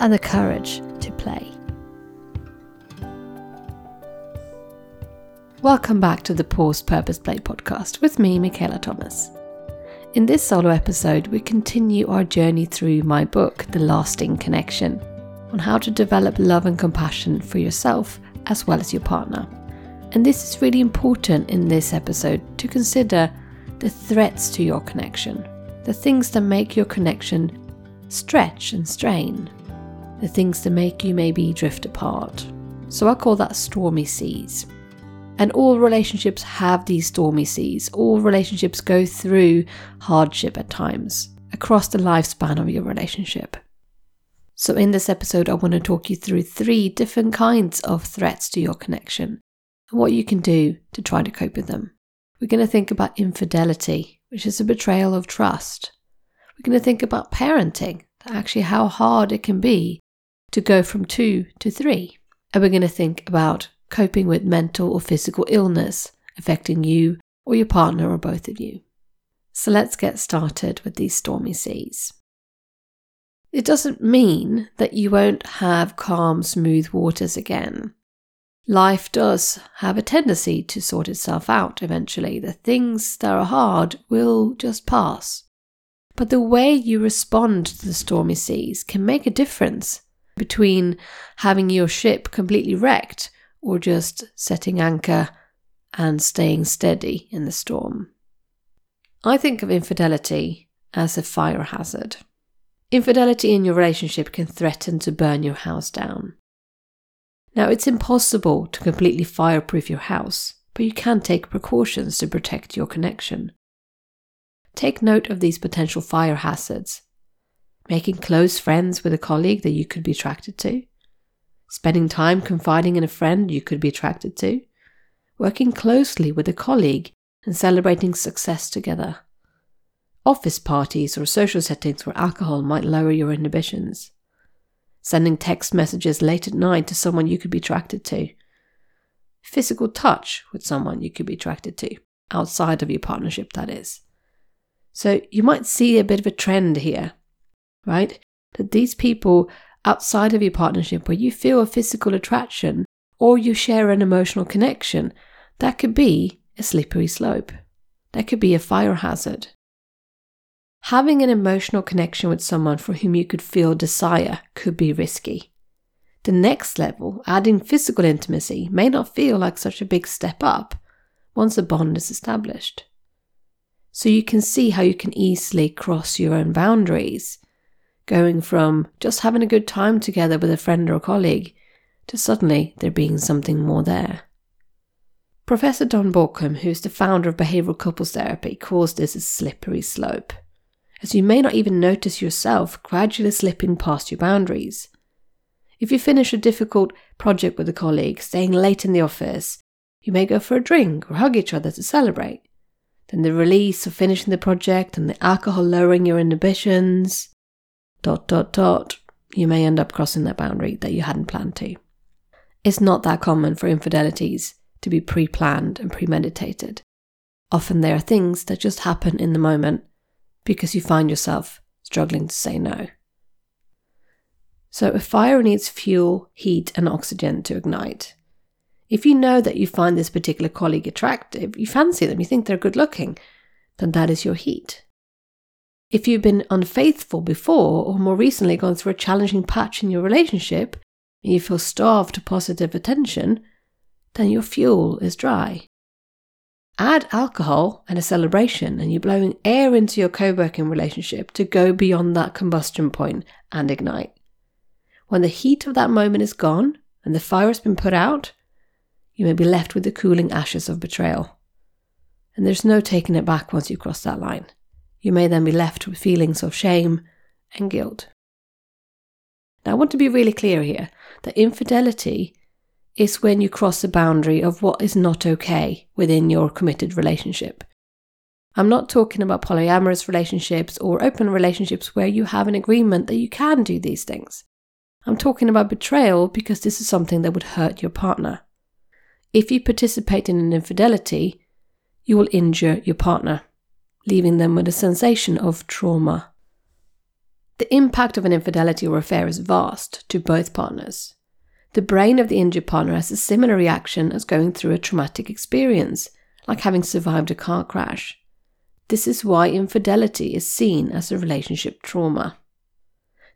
and the courage to play. Welcome back to the Pause Purpose Play podcast with me, Michaela Thomas. In this solo episode, we continue our journey through my book, The Lasting Connection, on how to develop love and compassion for yourself as well as your partner. And this is really important in this episode to consider the threats to your connection, the things that make your connection stretch and strain, the things that make you maybe drift apart. So I call that stormy seas. And all relationships have these stormy seas. All relationships go through hardship at times across the lifespan of your relationship. So, in this episode, I want to talk you through three different kinds of threats to your connection and what you can do to try to cope with them. We're going to think about infidelity, which is a betrayal of trust. We're going to think about parenting, actually how hard it can be to go from two to three. And we're going to think about coping with mental or physical illness affecting you or your partner or both of you. So let's get started with these stormy seas. It doesn't mean that you won't have calm, smooth waters again. Life does have a tendency to sort itself out eventually. The things that are hard will just pass. But the way you respond to the stormy seas can make a difference between having your ship completely wrecked or just setting anchor and staying steady in the storm. I think of infidelity as a fire hazard. Infidelity in your relationship can threaten to burn your house down. Now, it's impossible to completely fireproof your house, but you can take precautions to protect your connection. Take note of these potential fire hazards making close friends with a colleague that you could be attracted to, spending time confiding in a friend you could be attracted to, working closely with a colleague and celebrating success together, office parties or social settings where alcohol might lower your inhibitions, sending text messages late at night to someone you could be attracted to, physical touch with someone you could be attracted to, outside of your partnership, that is. So you might see a bit of a trend here right? That these people outside of your partnership where you feel a physical attraction or you share an emotional connection, that could be a slippery slope. That could be a fire hazard. Having an emotional connection with someone for whom you could feel desire could be risky. The next level, adding physical intimacy, may not feel like such a big step up once a bond is established. So you can see how you can easily cross your own boundaries going from just having a good time together with a friend or colleague to suddenly there being something more there. Professor Don Baucom, who's the founder of behavioral couples therapy, calls this a slippery slope, as you may not even notice yourself gradually slipping past your boundaries. If you finish a difficult project with a colleague, staying late in the office, you may go for a drink or hug each other to celebrate. Then the release of finishing the project and the alcohol lowering your inhibitions, dot, dot, dot, you may end up crossing that boundary that you hadn't planned to. It's not that common for infidelities to be pre planned and premeditated. Often they are things that just happen in the moment because you find yourself struggling to say no. So, a fire needs fuel, heat, and oxygen to ignite. If you know that you find this particular colleague attractive, you fancy them, you think they're good looking, then that is your heat. If you've been unfaithful before or more recently gone through a challenging patch in your relationship and you feel starved to positive attention, then your fuel is dry. Add alcohol and a celebration, and you're blowing air into your co working relationship to go beyond that combustion point and ignite. When the heat of that moment is gone and the fire has been put out, you may be left with the cooling ashes of betrayal. And there's no taking it back once you cross that line. You may then be left with feelings of shame and guilt. Now, I want to be really clear here that infidelity is when you cross the boundary of what is not okay within your committed relationship. I'm not talking about polyamorous relationships or open relationships where you have an agreement that you can do these things. I'm talking about betrayal because this is something that would hurt your partner. If you participate in an infidelity, you will injure your partner, leaving them with a sensation of trauma. The impact of an infidelity or affair is vast to both partners. The brain of the injured partner has a similar reaction as going through a traumatic experience, like having survived a car crash. This is why infidelity is seen as a relationship trauma.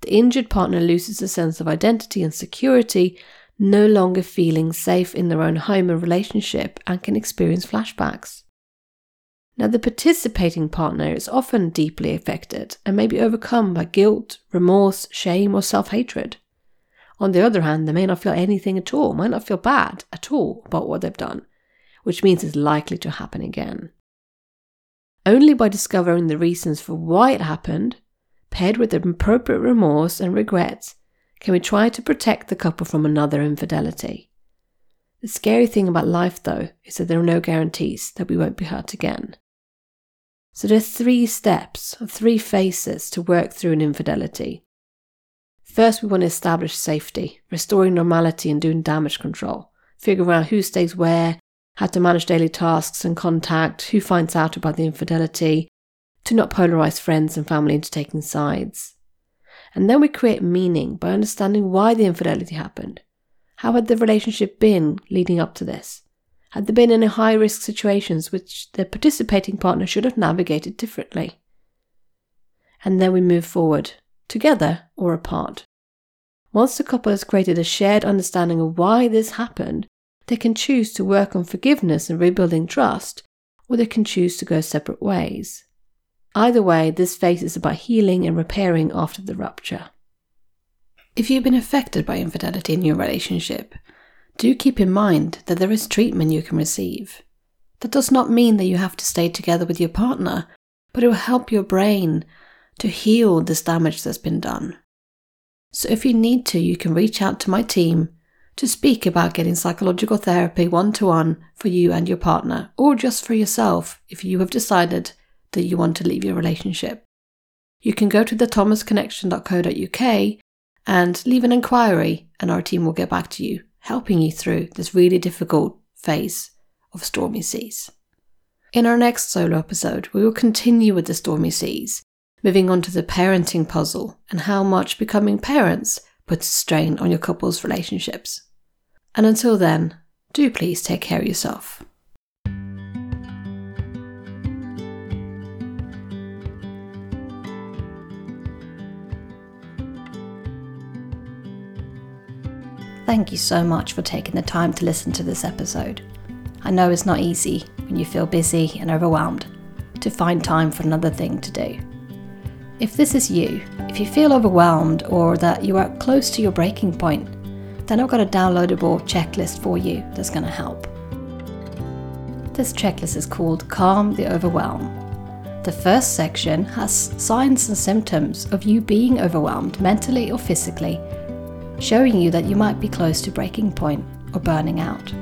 The injured partner loses a sense of identity and security, no longer feeling safe in their own home and relationship, and can experience flashbacks. Now, the participating partner is often deeply affected and may be overcome by guilt, remorse, shame, or self hatred. On the other hand, they may not feel anything at all, might not feel bad at all about what they've done, which means it's likely to happen again. Only by discovering the reasons for why it happened, paired with appropriate remorse and regrets, can we try to protect the couple from another infidelity. The scary thing about life, though, is that there are no guarantees that we won't be hurt again. So there's three steps or three phases to work through an infidelity. First, we want to establish safety, restoring normality and doing damage control, figuring out who stays where, how to manage daily tasks and contact, who finds out about the infidelity, to not polarize friends and family into taking sides. And then we create meaning by understanding why the infidelity happened. How had the relationship been leading up to this? Had there been any high risk situations which the participating partner should have navigated differently? And then we move forward, together or apart. Once the couple has created a shared understanding of why this happened, they can choose to work on forgiveness and rebuilding trust, or they can choose to go separate ways. Either way, this phase is about healing and repairing after the rupture. If you've been affected by infidelity in your relationship, do keep in mind that there is treatment you can receive. That does not mean that you have to stay together with your partner, but it will help your brain to heal this damage that's been done. So if you need to, you can reach out to my team to speak about getting psychological therapy one to one for you and your partner, or just for yourself if you have decided that you want to leave your relationship. You can go to thethomasconnection.co.uk and leave an inquiry, and our team will get back to you, helping you through this really difficult phase of stormy seas. In our next solo episode, we will continue with the stormy seas, moving on to the parenting puzzle and how much becoming parents puts a strain on your couple's relationships. And until then, do please take care of yourself. Thank you so much for taking the time to listen to this episode. I know it's not easy when you feel busy and overwhelmed to find time for another thing to do. If this is you, if you feel overwhelmed or that you are close to your breaking point, then I've got a downloadable checklist for you that's going to help. This checklist is called Calm the Overwhelm. The first section has signs and symptoms of you being overwhelmed mentally or physically, showing you that you might be close to breaking point or burning out.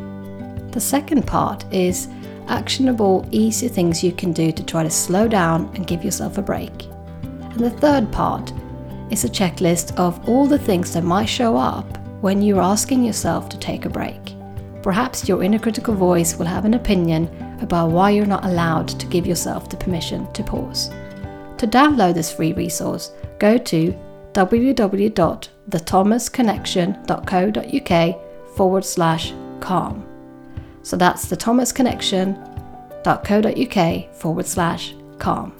The second part is actionable, easy things you can do to try to slow down and give yourself a break. And the third part is a checklist of all the things that might show up when you're asking yourself to take a break. Perhaps your inner critical voice will have an opinion about why you're not allowed to give yourself the permission to pause. To download this free resource, go to www.thethomasconnection.co.uk forward slash calm. So that's thethomasconnection.co.uk forward slash calm.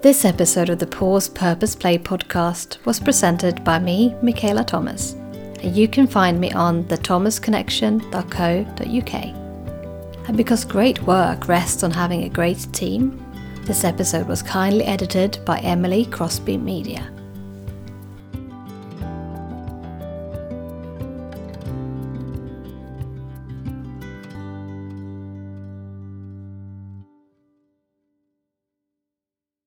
This episode of the Pause Purpose Play podcast was presented by me, Michaela Thomas, and you can find me on thethomasconnection.co.uk. And because great work rests on having a great team, this episode was kindly edited by Emily Crosby Media.